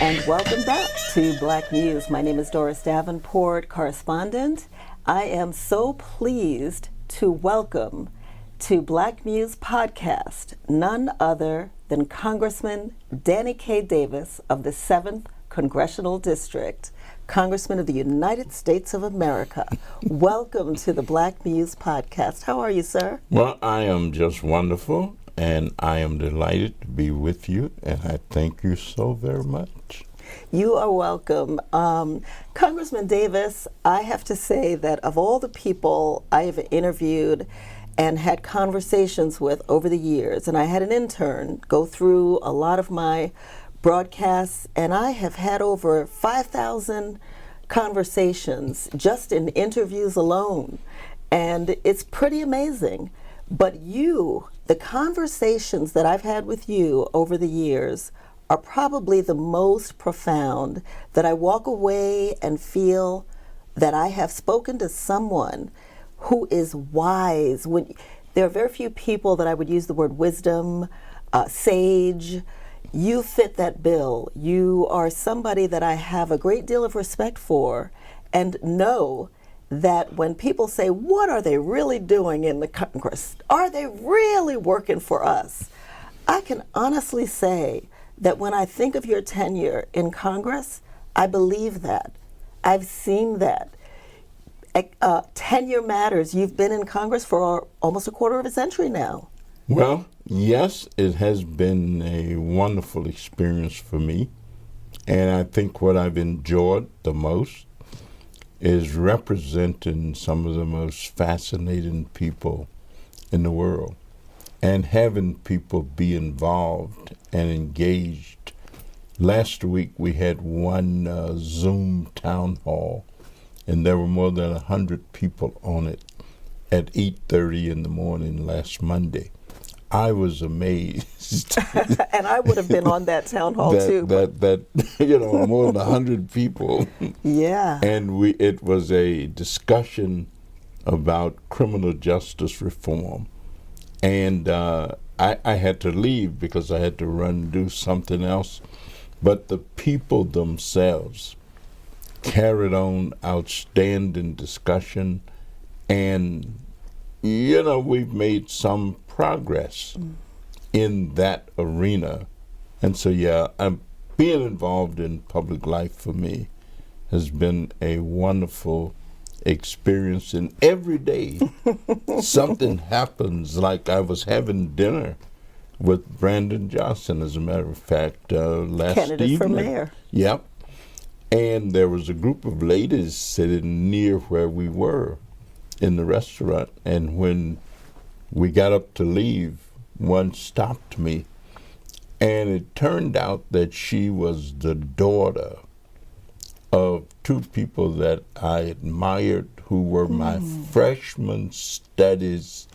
And welcome back to Black Muse. My name is Doris Davenport, correspondent. I am so pleased to welcome to Black Muse podcast none other than Congressman Danny K. Davis of the 7th Congressional District, Congressman of the United States of America. Welcome to the Black Muse podcast. How are you, sir? Well, I am just wonderful, and I am delighted to be with you, and I thank you so very much. You are welcome. Um, Congressman Davis, I have to say that of all the people I have interviewed and had conversations with over the years, and I had an intern go through a lot of my broadcasts, and I have had over 5,000 conversations just in interviews alone. And it's pretty amazing. But you, the conversations that I've had with you over the years, are probably the most profound that I walk away and feel that I have spoken to someone who is wise. When there are very few people that I would use the word wisdom, uh, sage. You fit that bill. You are somebody that I have a great deal of respect for, and know that when people say, What are they really doing in the Congress? Are they really working for us? I can honestly say that when I think of your tenure in Congress, I believe that. I've seen that. Uh, tenure matters. You've been in Congress for almost a quarter of a century now. Well, yes, it has been a wonderful experience for me. And I think what I've enjoyed the most is representing some of the most fascinating people in the world and having people be involved and engaged. Last week we had one uh, Zoom town hall, and there were more than a hundred people on it at 8:30 in the morning last Monday. I was amazed. and I would have been on that town hall that, too. That that you know more than a hundred people. Yeah. And we it was a discussion about criminal justice reform, and uh, I, I had to leave because I had to run do something else. But the people themselves carried on outstanding discussion, and you know we've made some progress mm. in that arena, and so yeah, I'm being involved in public life for me has been a wonderful experience. And every day something happens like i was having dinner with brandon johnson as a matter of fact uh, last Candidate evening. for mayor. Yep. And there was a group of ladies sitting near where we were in the restaurant. And when we got up to leave one stopped me and it turned out that she was the daughter of two people that I admired who were mm. my hmm. freshman studies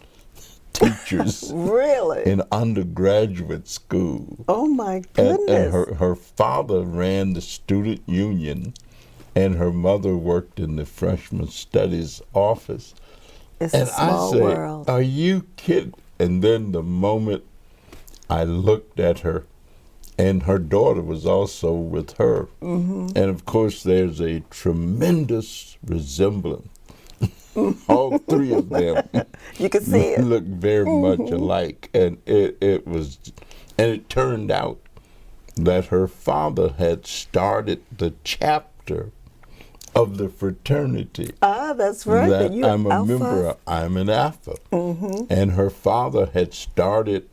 teachers. really? In undergraduate school. Oh my goodness. And, and, her, her father ran the student union and her mother worked in the freshman studies office. It's and a small I say, world. Are you kidding? And then the moment I looked at her, and her daughter was also with her. Mm-hmm. And of course, there's a tremendous resemblance. All three of them you can see it. look very mm-hmm. much alike, and it, it was, and it turned out that her father had started the chapter of the fraternity. Ah, that's right. That I'm a alpha. member. Of, I'm an alpha, mm-hmm. and her father had started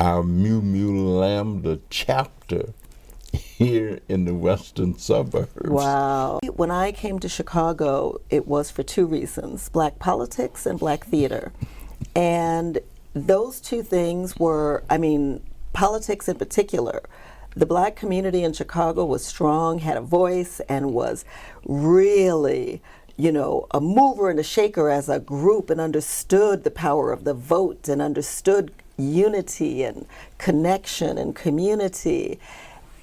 our Mu Mu Lambda chapter here in the western suburbs. Wow. When I came to Chicago, it was for two reasons black politics and black theater. And those two things were, I mean, politics in particular. The black community in Chicago was strong, had a voice, and was really you know, a mover and a shaker as a group and understood the power of the vote and understood unity and connection and community.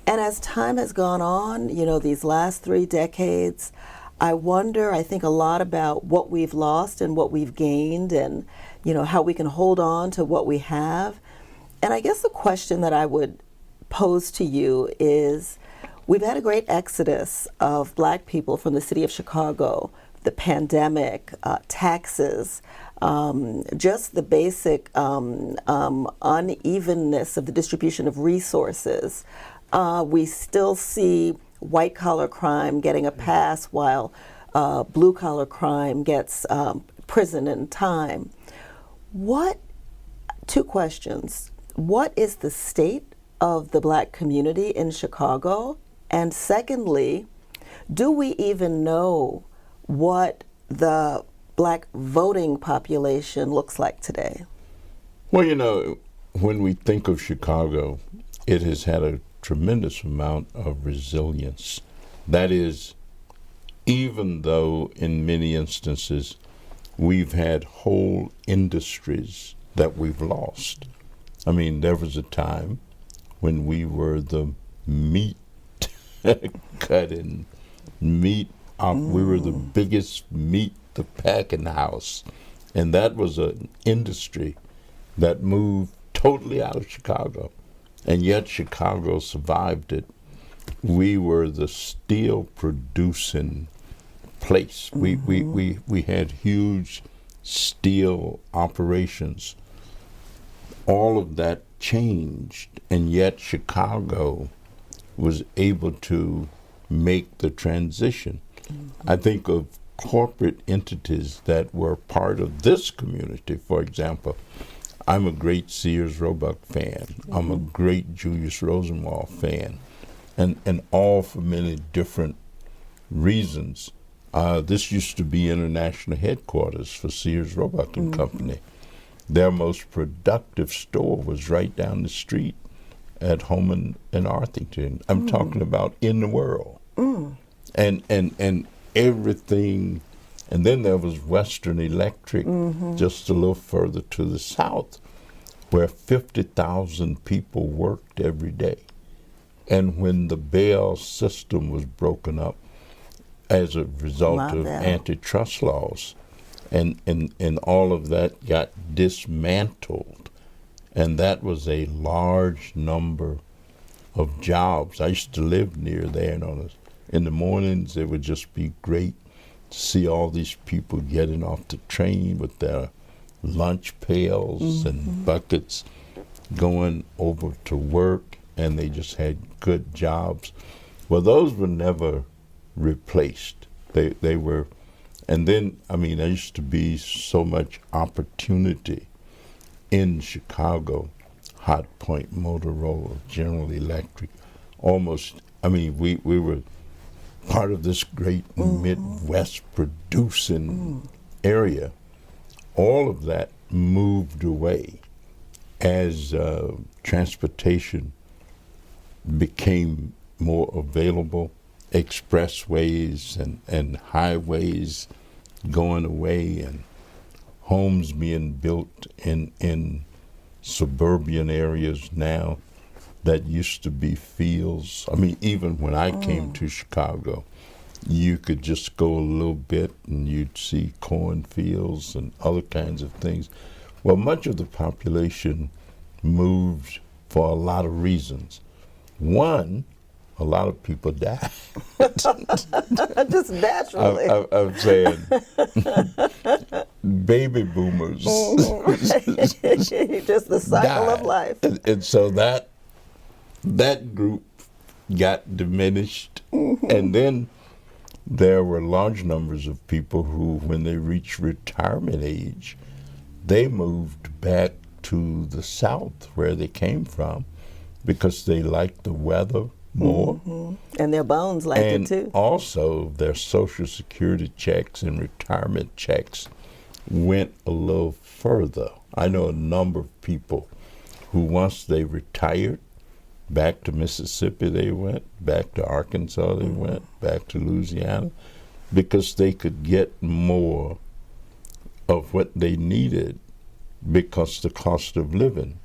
And as time has gone on, you know, these last three decades, I wonder, I think a lot about what we've lost and what we've gained and, you know, how we can hold on to what we have. And I guess the question that I would pose to you is we've had a great exodus of black people from the city of Chicago, the pandemic, uh, taxes, um, just the basic um, um, unevenness of the distribution of resources. Uh, we still see white collar crime getting a pass while uh, blue collar crime gets um, prison and time. What, two questions. What is the state of the black community in Chicago? And secondly, do we even know what the black voting population looks like today? Well, you know, when we think of Chicago, it has had a tremendous amount of resilience. That is, even though in many instances we've had whole industries that we've lost. I mean, there was a time when we were the meat cutting, meat, mm. we were the mm. biggest meat, the packing house. And that was an industry that moved totally out of Chicago and yet Chicago survived it. We were the steel producing place. Mm-hmm. We, we, mm-hmm. we, we had huge steel operations. All of that changed, and yet Chicago was able to make the transition. Mm-hmm. I think of corporate entities that were part of this community, for example. I'm a great Sears Roebuck fan. Mm-hmm. I'm a mm-hmm. great Julius Rosenwald fan, and and all for many different reasons. Uh, this used to be international headquarters for Sears Roebuck and mm-hmm. Company. Their most productive store was right down the street at Homan and Arthington. I'm mm. talking about in the world, mm. and and and everything and then there was Western Electric mm-hmm. just a little further to the south, where 50,000 people worked every day. And when the Bell system was broken up as a result Love of that. antitrust laws, and, and, and all of that got dismantled, and that was a large number of jobs. I used to live near there, and on a, in the mornings it would just be great to see all these people getting off the train with their lunch pails mm-hmm. and buckets going over to work and they just had good jobs. Well, those were never replaced. They they were, and then I mean, there used to be so much opportunity in Chicago, Hot Point, Motorola, General Electric, almost. I mean, we we were part of this great mm. Midwest producing mm. area, all of that moved away as uh, transportation became more available, expressways and, and highways going away, and homes being built in, in suburban areas now that used to be fields. I mean, even when I oh. came to Chicago, you could just go a little bit and you'd see cornfields and other kinds of things. Well, much of the population moved for a lot of reasons. One, a lot of people died. just naturally. I, am saying baby boomers. just the cycle died. of life. And, and so that that group got diminished. Mm-hmm. And then there were large numbers of people who, when they reached retirement age, they moved back to the South where they came from because they liked the weather more. Mm-hmm. And their bones liked and it too. Also, their Social Security checks and retirement checks went a little further. I know a number of people who, once they retired, Back to Mississippi they went, back to Arkansas they mm-hmm. went, back to Louisiana, because they could get more of what they needed because the cost of living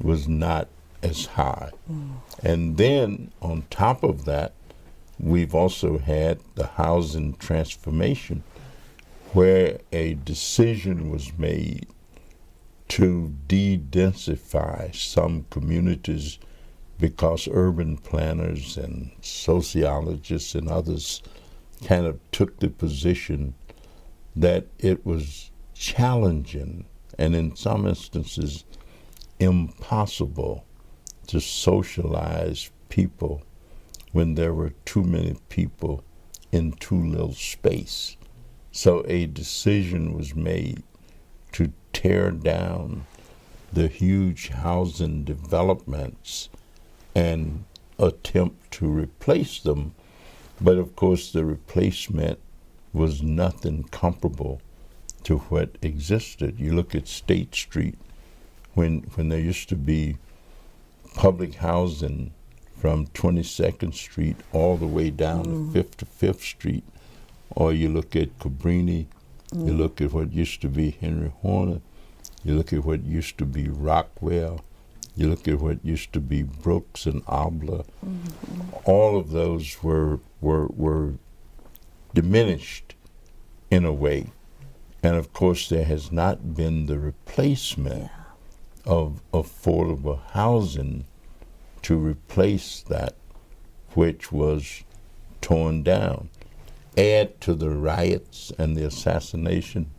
was not as high. Mm. And then on top of that, we've also had the housing transformation where a decision was made to de-densify some communities because urban planners and sociologists and others kind of took the position that it was challenging and in some instances impossible to socialize people when there were too many people in too little space. So a decision was made to tear down the huge housing developments and attempt to replace them. But of course, the replacement was nothing comparable to what existed. You look at State Street, when when there used to be public housing from 22nd Street all the way down mm. to 55th Street, or you look at Cabrini, mm. you look at what used to be Henry Horner, you look at what used to be Rockwell, you look at what used to be Brooks and ABLA. Mm-hmm. All of those were were were diminished in a way, and of course there has not been the replacement yeah. Of affordable housing to replace that which was torn down. Add to the riots and the assassination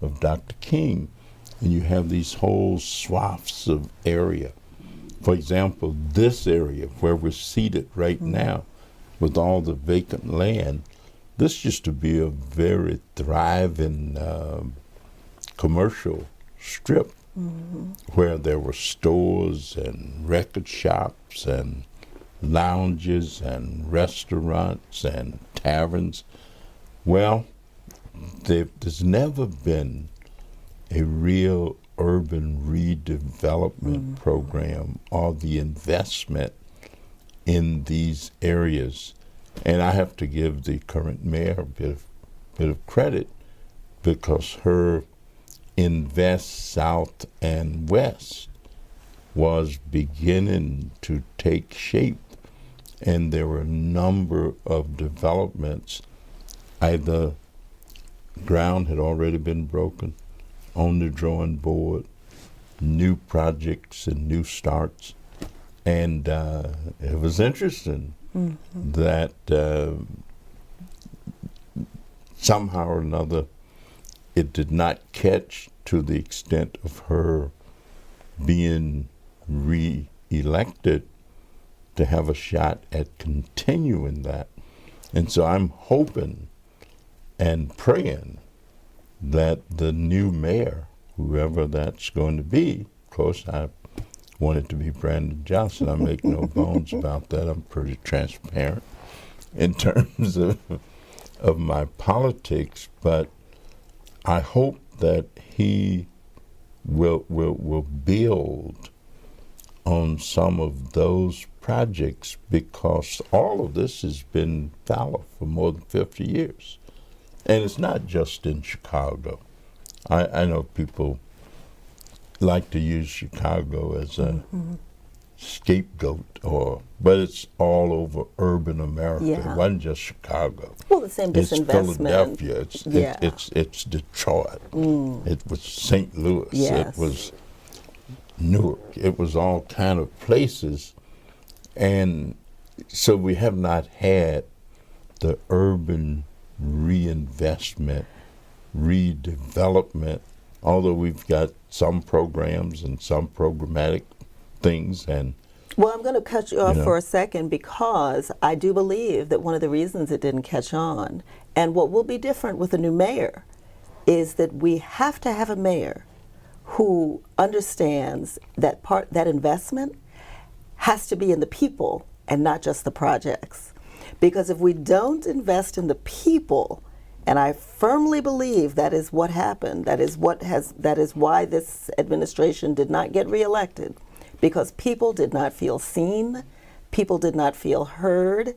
of Dr. King, and you have these whole swaths of area. For example, this area where we're seated right mm-hmm. now with all the vacant land, this used to be a very thriving uh, commercial strip mm-hmm. where there were stores and record shops and lounges and restaurants and taverns. Well, there's never been a real urban redevelopment mm. program or the investment in these areas. And I have to give the current mayor a bit of, bit of credit because her invest south and west was beginning to take shape. And there were a number of developments. Either ground had already been broken on the drawing board, new projects and new starts. And uh, it was interesting mm-hmm. that uh, somehow or another it did not catch to the extent of her being re elected to have a shot at continuing that. And so I'm hoping and praying that the new mayor, whoever that's going to be, of course, I want it to be Brandon Johnson. I make no bones about that. I'm pretty transparent in terms of of my politics, but I hope that he will will will build on some of those projects because all of this has been fallow for more than 50 years. And it's not just in Chicago. I, I know people like to use Chicago as a mm-hmm. Scapegoat, or but it's all over urban America. Yeah. It wasn't just Chicago. Well, the same It's disinvestment. Philadelphia. It's yeah. it, it's it's Detroit. Mm. It was St. Louis. Yes. It was Newark. It was all kind of places, and so we have not had the urban reinvestment, redevelopment, although we've got some programs and some programmatic things and well, I'm going to cut you off you know. for a second because I do believe that one of the reasons it didn't catch on, and what will be different with a new mayor, is that we have to have a mayor who understands that part that investment has to be in the people and not just the projects. Because if we don't invest in the people, and I firmly believe that is what happened, that is what has that is why this administration did not get reelected because people did not feel seen, people did not feel heard,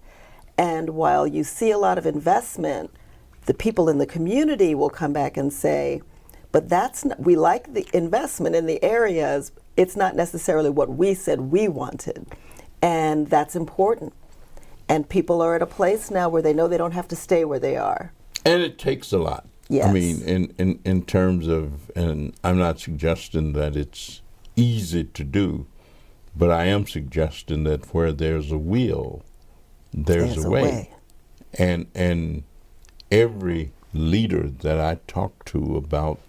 and while you see a lot of investment, the people in the community will come back and say, But that's not, we like the investment in the areas. It's not necessarily what we said we wanted, and that's important. And people are at a place now where they know they don't have to stay where they are. And it takes a lot. Yes. I mean, in, in, in terms of, and I'm not suggesting that it's easy to do, but I am suggesting that where there's a will, there's, There's a, a way. way. And and every leader that I talk to about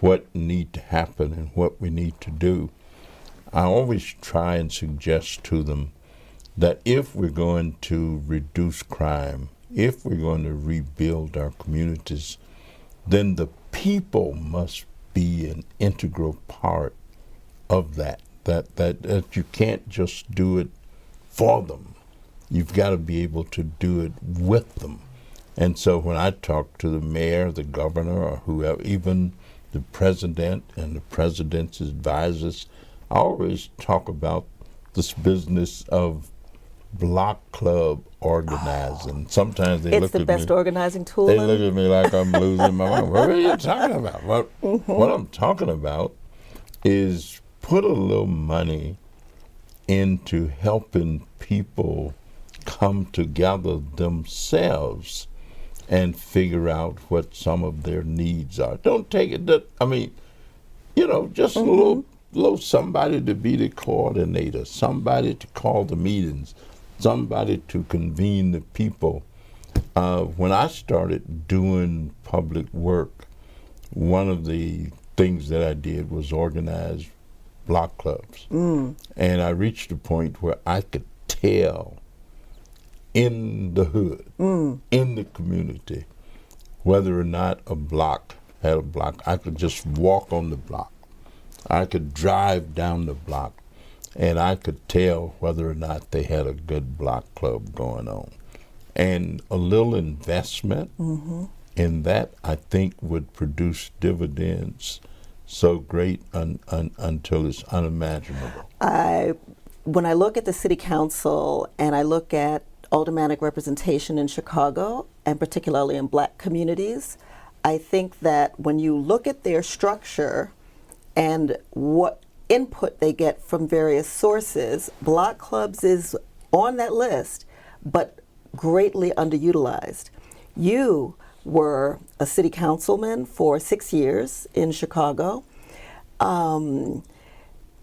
what need to happen and what we need to do, I always try and suggest to them that if we're going to reduce crime, if we're going to rebuild our communities, then the people must be an integral part of that. That that, that you can't just do it for them. You've got to be able to do it with them. And so when I talk to the mayor, the governor, or whoever, even the president and the president's advisors, I always talk about this business of block club organizing. Oh. Sometimes they It's look the at best me. organizing tool. They look at me like I'm losing my mind. What are you talking about? What, mm-hmm. what I'm talking about is put a little money into helping people come together themselves and figure out what some of their needs are. Don't take it that I mean, you know, just a little little somebody to be the coordinator, somebody to call the meetings, somebody to convene the people. Uh, when I started doing public work, one of the things that I did was organize block clubs. And I reached a point where I could tell in the hood, in the community, whether or not a block had a block. I could just walk on the block. I could drive down the block and I could tell whether or not they had a good block club going on. And a little investment mm-hmm. in that, I think, would produce dividends so great un, un, until it's unimaginable. I, when I look at the city council and I look at aldermanic representation in Chicago, and particularly in black communities, I think that when you look at their structure and what input they get from various sources, block clubs is on that list, but greatly underutilized. You were a city councilman for six years in Chicago. Um,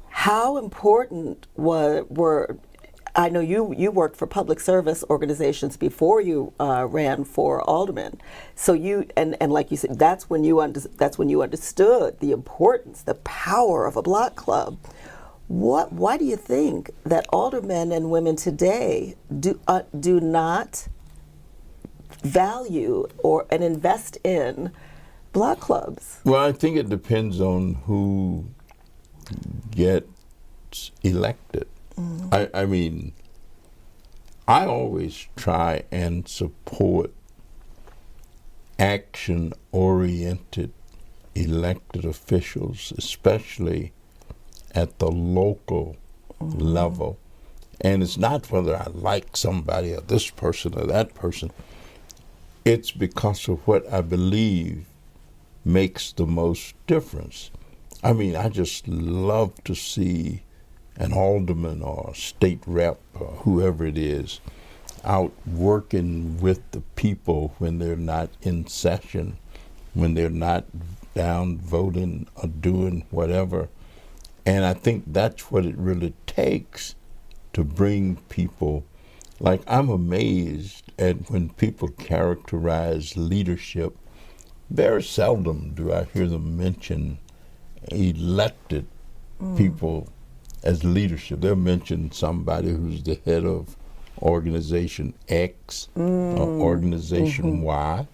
how important were, were I know you you worked for public service organizations before you uh, ran for alderman, so you and, and like you said, that's when you under, that's when you understood the importance, the power of a block club. What why do you think that aldermen and women today do uh, do not value or and invest in block clubs? Well, I think it depends on who gets elected. Mm-hmm. I, I mean, I always try and support action oriented elected officials, especially at the local mm-hmm. level. And it's not whether I like somebody or this person or that person, it's because of what I believe makes the most difference. I mean, I just love to see an alderman or state rep or whoever it is out working with the people when they're not in session, when they're not down voting or doing whatever. And I think that's what it really takes to bring people. Like, I'm amazed at when people characterize leadership. Very seldom do I hear them mention elected mm. people as leadership. They'll mention somebody who's the head of organization X or organization mm-hmm. Y,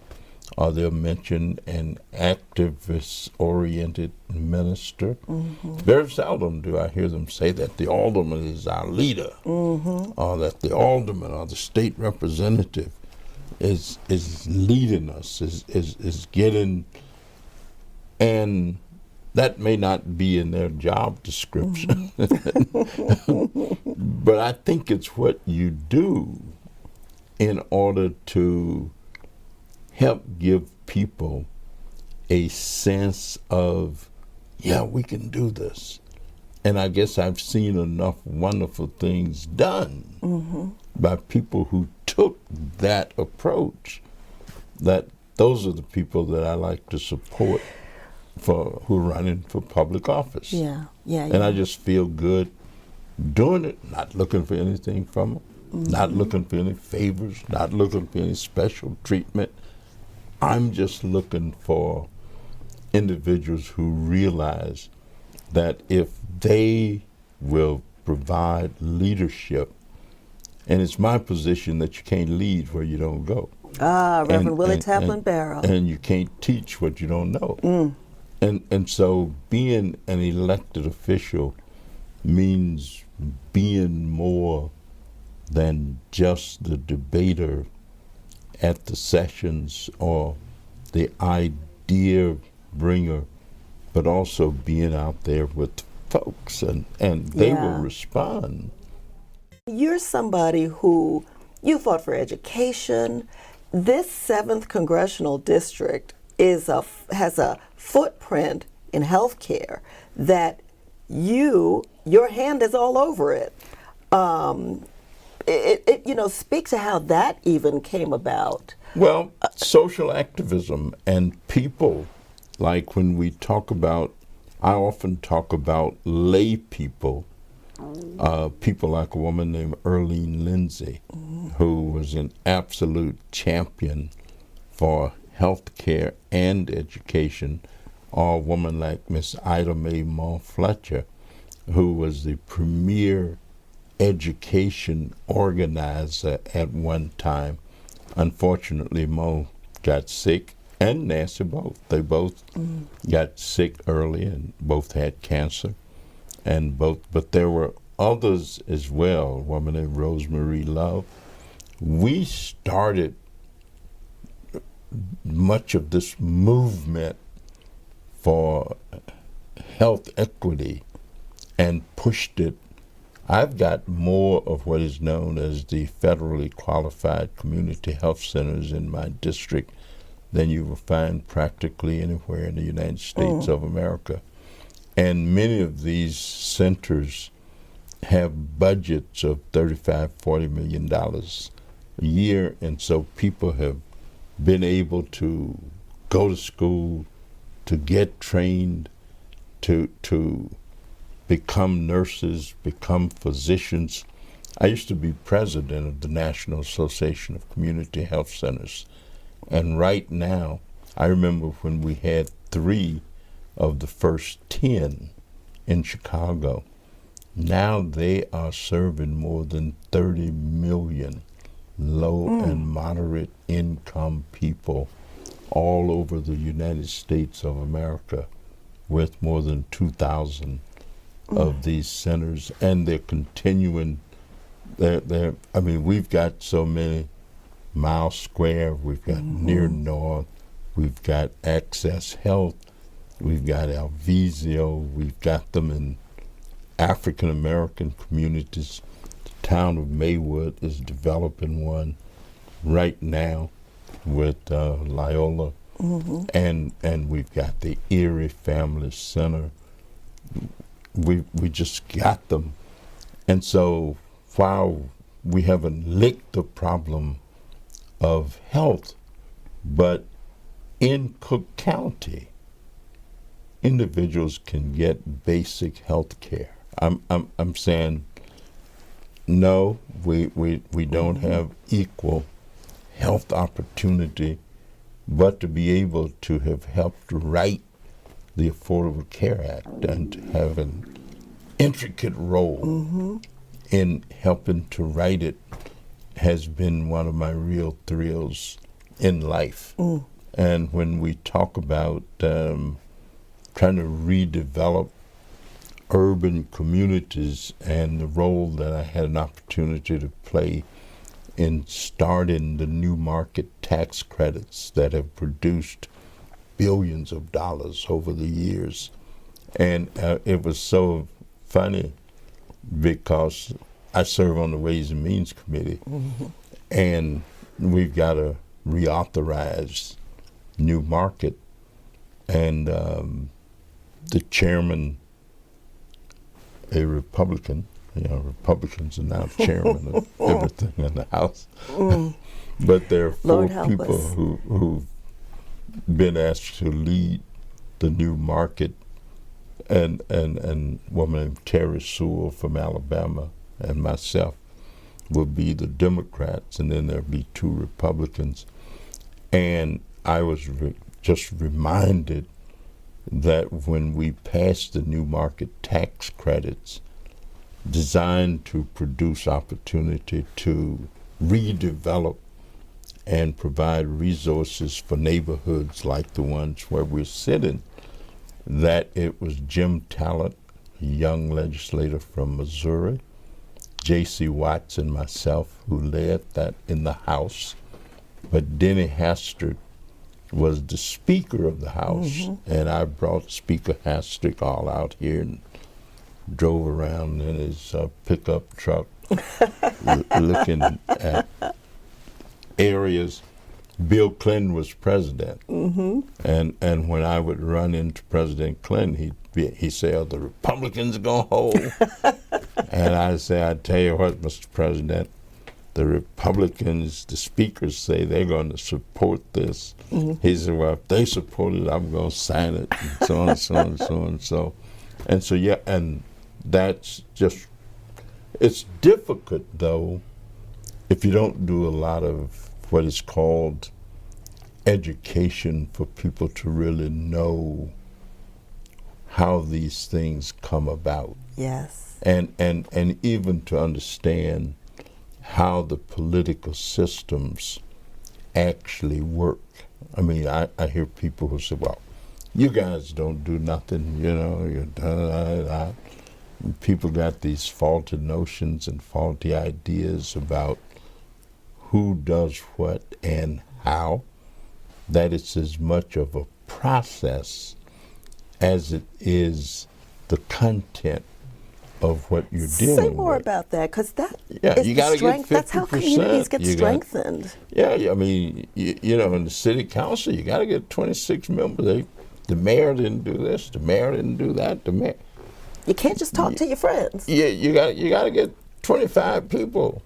or they'll mention an activist oriented minister. Mm-hmm. Very seldom do I hear them say that the alderman is our leader, mm-hmm. or that the alderman or the state representative is is leading us, is is, is getting and that may not be in their job description. Mm-hmm. but I think it's what you do in order to help give people a sense of, yeah, we can do this. And I guess I've seen enough wonderful things done mm-hmm. by people who took that approach that those are the people that I like to support for who are running for public office. Yeah, yeah. And yeah. I just feel good doing it, not looking for anything from them, mm-hmm. not looking for any favors, not looking for any special treatment. I'm just looking for individuals who realize that if they will provide leadership, and it's my position that you can't lead where you don't go. Ah, Reverend and, Willie and, Taplin and, Barrow. And you can't teach what you don't know. Mm. And and so being an elected official means being more than just the debater at the sessions or the idea bringer, but also being out there with folks and, and they yeah. will respond. You're somebody who you fought for education. This seventh congressional district is a has a footprint in healthcare that you your hand is all over it. Um, it, it, you know, speak to how that even came about. Well, social activism and people, like when we talk about, I often talk about lay people, uh, people like a woman named Earlene Lindsay, who was an absolute champion for health care and education, or a woman like Miss Ida Mae Moore Fletcher, who was the premier education organizer at one time. Unfortunately, Mo got sick, and Nancy both. They both mm. got sick early, and both had cancer, and both. But there were others as well. A woman named Rosemary Love. We started much of this movement for health equity and pushed it. I've got more of what is known as the federally qualified community health centers in my district than you will find practically anywhere in the United States mm. of America. And many of these centers have budgets of 35, 40 million dollars a year, and so people have been able to go to school, to get trained, to to become nurses, become physicians. I used to be president of the National Association of Community Health Centers. And right now, I remember when we had three of the first 10 in Chicago. Now they are serving more than 30 million low mm. and moderate income people all over the United States of America with more than 2,000 mm. of these centers, and they're continuing. They're, they're, I mean, we've got so many Mile Square, we've got mm-hmm. Near North, we've got Access Health, we've got Alivio, we've got them in African American communities the town of Maywood is developing one right now with uh, Loyola, mm-hmm. and and we've got the Erie Family Center. We we just got them, and so while we haven't licked the problem of health, but in Cook County, individuals can get basic health care. I'm I'm I'm saying no, we, we, we don't have equal health opportunity, but to be able to have helped write the Affordable Care Act and to have an intricate role mm-hmm. in helping to write it has been one of my real thrills in life. Mm. And when we talk about um, trying to redevelop urban communities and the role that I had an opportunity to play in starting the new market tax credits that have produced billions of dollars over the years. And uh, it was so funny because I serve on the Ways and Means Committee, mm-hmm. and we've got to reauthorize new market and um, the chairman, a Republican. You know, Republicans are now chairman of everything in the House. but there are four people us. who who've been asked to lead the new market, and and and woman named Terri Sewell from Alabama and myself will be the Democrats, and then there'll be two Republicans. And I was re- just reminded that when we passed the new market tax credits designed to produce opportunity to redevelop and provide resources for neighborhoods like the ones where we're sitting, that it was Jim Talent, a young legislator from Missouri, J.C. Watts, and myself who led that in the House. But Denny Hastert was the Speaker of the House, and I brought Speaker Hastert all out here and drove around in his uh, pickup truck l- looking at areas. Bill Clinton was president, mm-hmm. and and when I would run into President Clinton, he'd be, he'd say, "Oh, the Republicans are gonna hold," and I say, "I tell you what, Mr. President, the Republicans, the speakers say they're going to support this." He said, "Well, if they support it, I'm going to sign it," and so on, and so on, and so on, and so, and so yeah, and that's just it's difficult though if you don't do a lot of what is called education for people to really know how these things come about Yes. and and and even to understand how the political systems actually work. I mean, I, I hear people who say, "Well, you guys don't do nothing," you know. You're da, da, da, da. People got these faulty notions and faulty ideas about who does what and how. That it's as much of a process as it is the content of what you're dealing with. Say more with. about that, because that Yeah, is you gotta get strength. That's how communities get You strengthened. Yeah, yeah, I mean, you, you know, in the city council, you got to get 26 members. They, the mayor didn't do this. The mayor didn't do that. The mayor. You can't just talk to your friends. Yeah, you got you got to get 25 people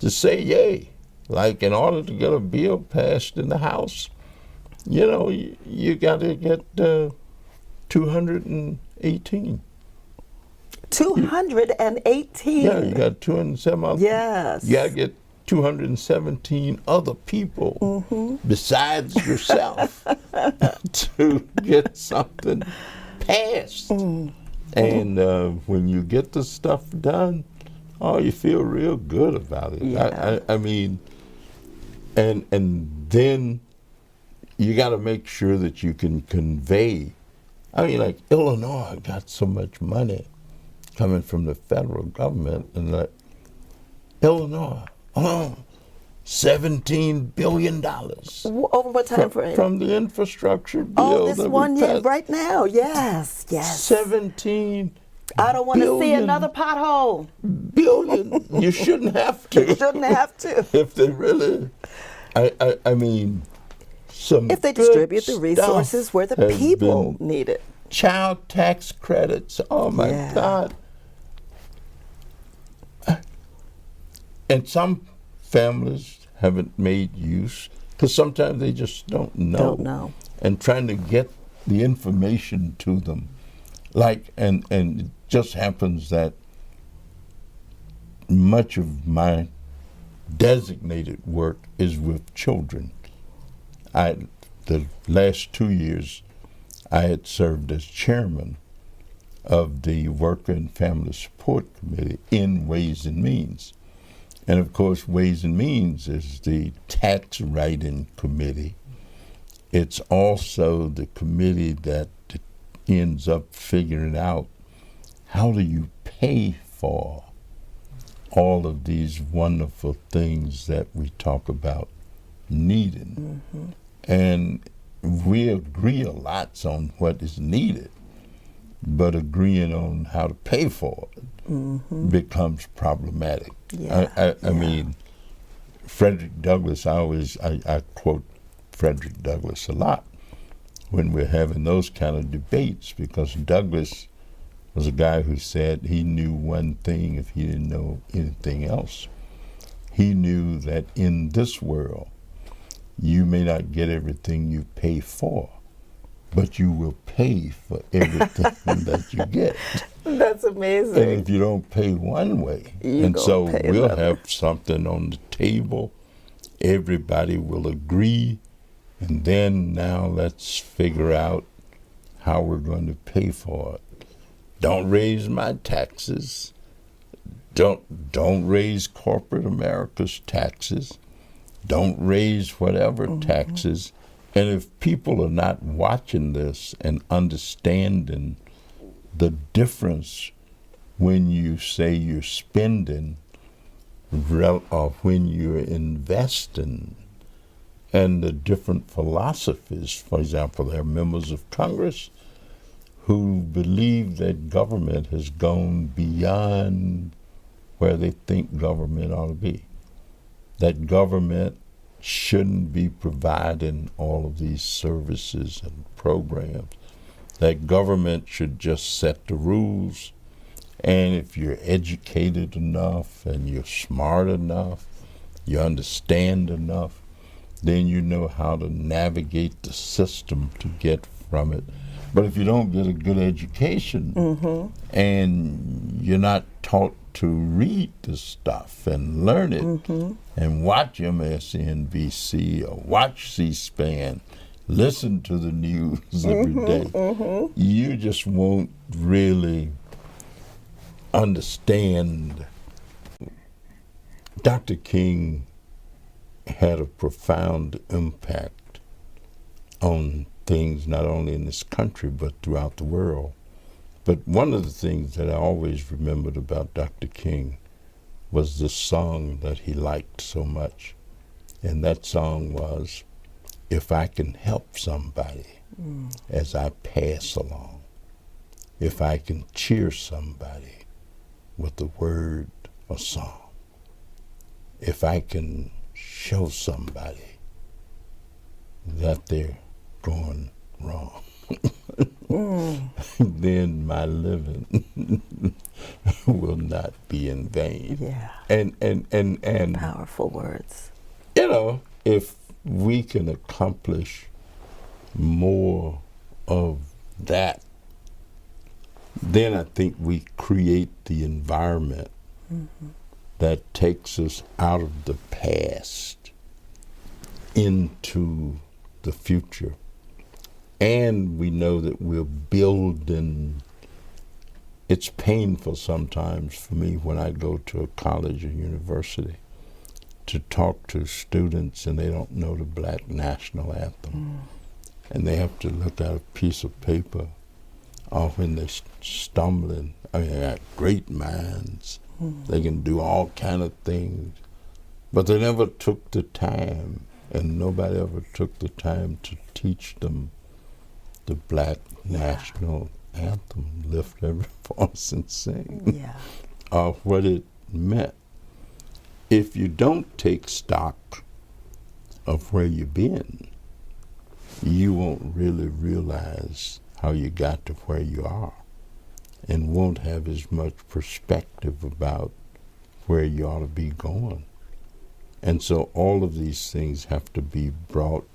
to say yay. Like in order to get a bill passed in the House, you know, you, you got to get uh, 218. 218. Yeah, you got 207. other- Yes. You got to get 217 other people Mm-hmm. besides yourself to get something passed. Mm. And uh, when you get the stuff done, oh, you feel real good about it. Yeah. I, I, I mean, and and then you got to make sure that you can convey. I mean, like Illinois got so much money coming from the federal government, and like Illinois, oh, seventeen billion dollars Over what time from, frame? from the infrastructure oh, bill. oh, this one year, right now. Yes, yes. Seventeen I don't want to see another pothole. billion. you shouldn't have to. You shouldn't have to. if they really, I, I, I mean, some. If they distribute the resources where the people need it. child tax credits. Oh my Yeah. God. And some families haven't made use because sometimes they just don't know. Don't know. And trying to get the information to them, like and and just happens that much of my designated work is with children. I the last two years I had served as chairman of the Worker and Family Support Committee in Ways and Means. And of course, Ways and Means is the tax writing committee. It's also the committee that ends up figuring out how do you pay for all of these wonderful things that we talk about needing. Mm-hmm. And we agree a lot on what is needed, but agreeing on how to pay for it mm-hmm. becomes problematic. Yeah, I, I, I yeah. mean, Frederick Douglass, I always I, I quote Frederick Douglass a lot. when we're having those kind of debates because Douglass was a guy who said he knew one thing if he didn't know anything else. He knew that in this world, you may not get everything you pay for, but you will pay for everything that you get. That's amazing. And if you don't pay one way, You and so we'll another. have something on the table, everybody will agree, and then now let's figure out how we're going to pay for it. Don't raise my taxes. Don't don't raise corporate America's taxes. Don't raise whatever mm-hmm. taxes. And if people are not watching this and understanding the difference when you say you're spending rel- or when you're investing and the different philosophies. For example, there are members of Congress who believe that government has gone beyond where they think government ought to be. That government shouldn't be providing all of these services and programs. That government should just set the rules. And if you're educated enough and you're smart enough, you understand enough, then you know how to navigate the system to get from it. But if you don't get a good education mm-hmm. and you're not taught to read the stuff and learn it mm-hmm. and watch MSNBC or watch C-SPAN, listen to the news every mm-hmm, day, you just won't really understand. Dr. King had a profound impact on things not only in this country but throughout the world. But one of the things that I always remembered about Dr. King was the song that he liked so much. And that song was, If I Can Help Somebody as I Pass Along, if I can cheer somebody with a word or song, if I can show somebody that they're going wrong, mm. then my living will not be in vain. Yeah. And and and and Powerful words. you know, if we can accomplish more of that, then I think we create the environment mm-hmm. that takes us out of the past into the future. And we know that we're building. It's painful sometimes for me when I go to a college or university to talk to students and they don't know the black national anthem. Mm. And they have to look at a piece of paper or when they're stumbling. I mean, they got great minds. Mm. They can do all kind of things. But they never took the time, and nobody ever took the time to teach them the black national anthem, lift every voice and sing Yeah. of what it meant. If you don't take stock of where you've been, you won't really realize how you got to where you are and won't have as much perspective about where you ought to be going. And so all of these things have to be brought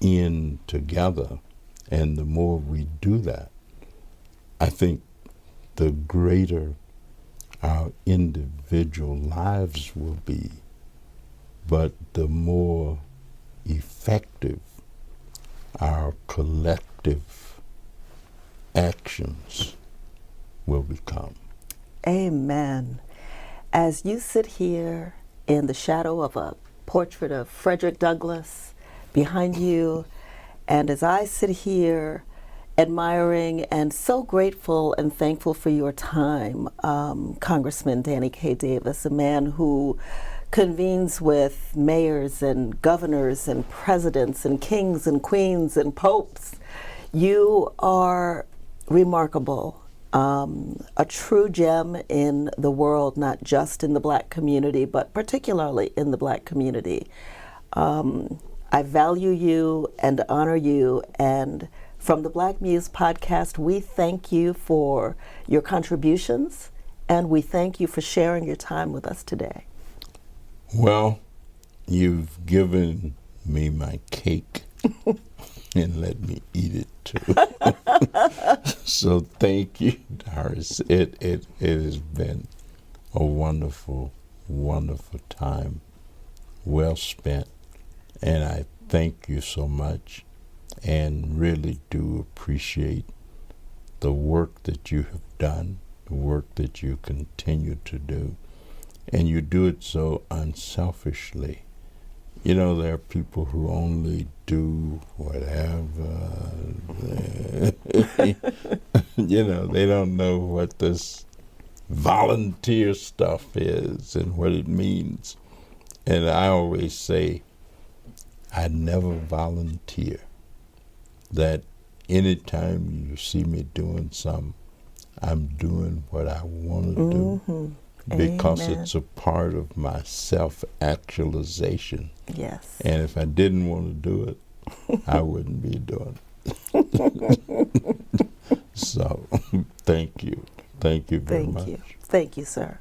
in together. And the more we do that, I think the greater our individual lives will be, but the more effective our collective actions will become. Amen. As you sit here in the shadow of a portrait of Frederick Douglass behind you, and as I sit here admiring and so grateful and thankful for your time, um, Congressman Danny K. Davis, a man who convenes with mayors and governors and presidents and kings and queens and popes. You are remarkable, um, a true gem in the world, not just in the black community, but particularly in the black community. Um, I value you and honor you. And from the Black Muse podcast, we thank you for your contributions and we thank you for sharing your time with us today. Well, you've given me my cake and let me eat it too. so thank you, Doris. It, it, it has been a wonderful, wonderful time, well spent. And I thank you so much and really do appreciate the work that you have done, the work that you continue to do. And you do it so unselfishly. You know, there are people who only do whatever. you know, they don't know what this volunteer stuff is and what it means. And I always say, I never volunteer. That anytime you see me doing something, I'm doing what I want to mm-hmm. do because Amen. it's a part of my self actualization. Yes. And if I didn't want to do it, I wouldn't be doing it. so thank you. Thank you very thank much. Thank you. Thank you, sir.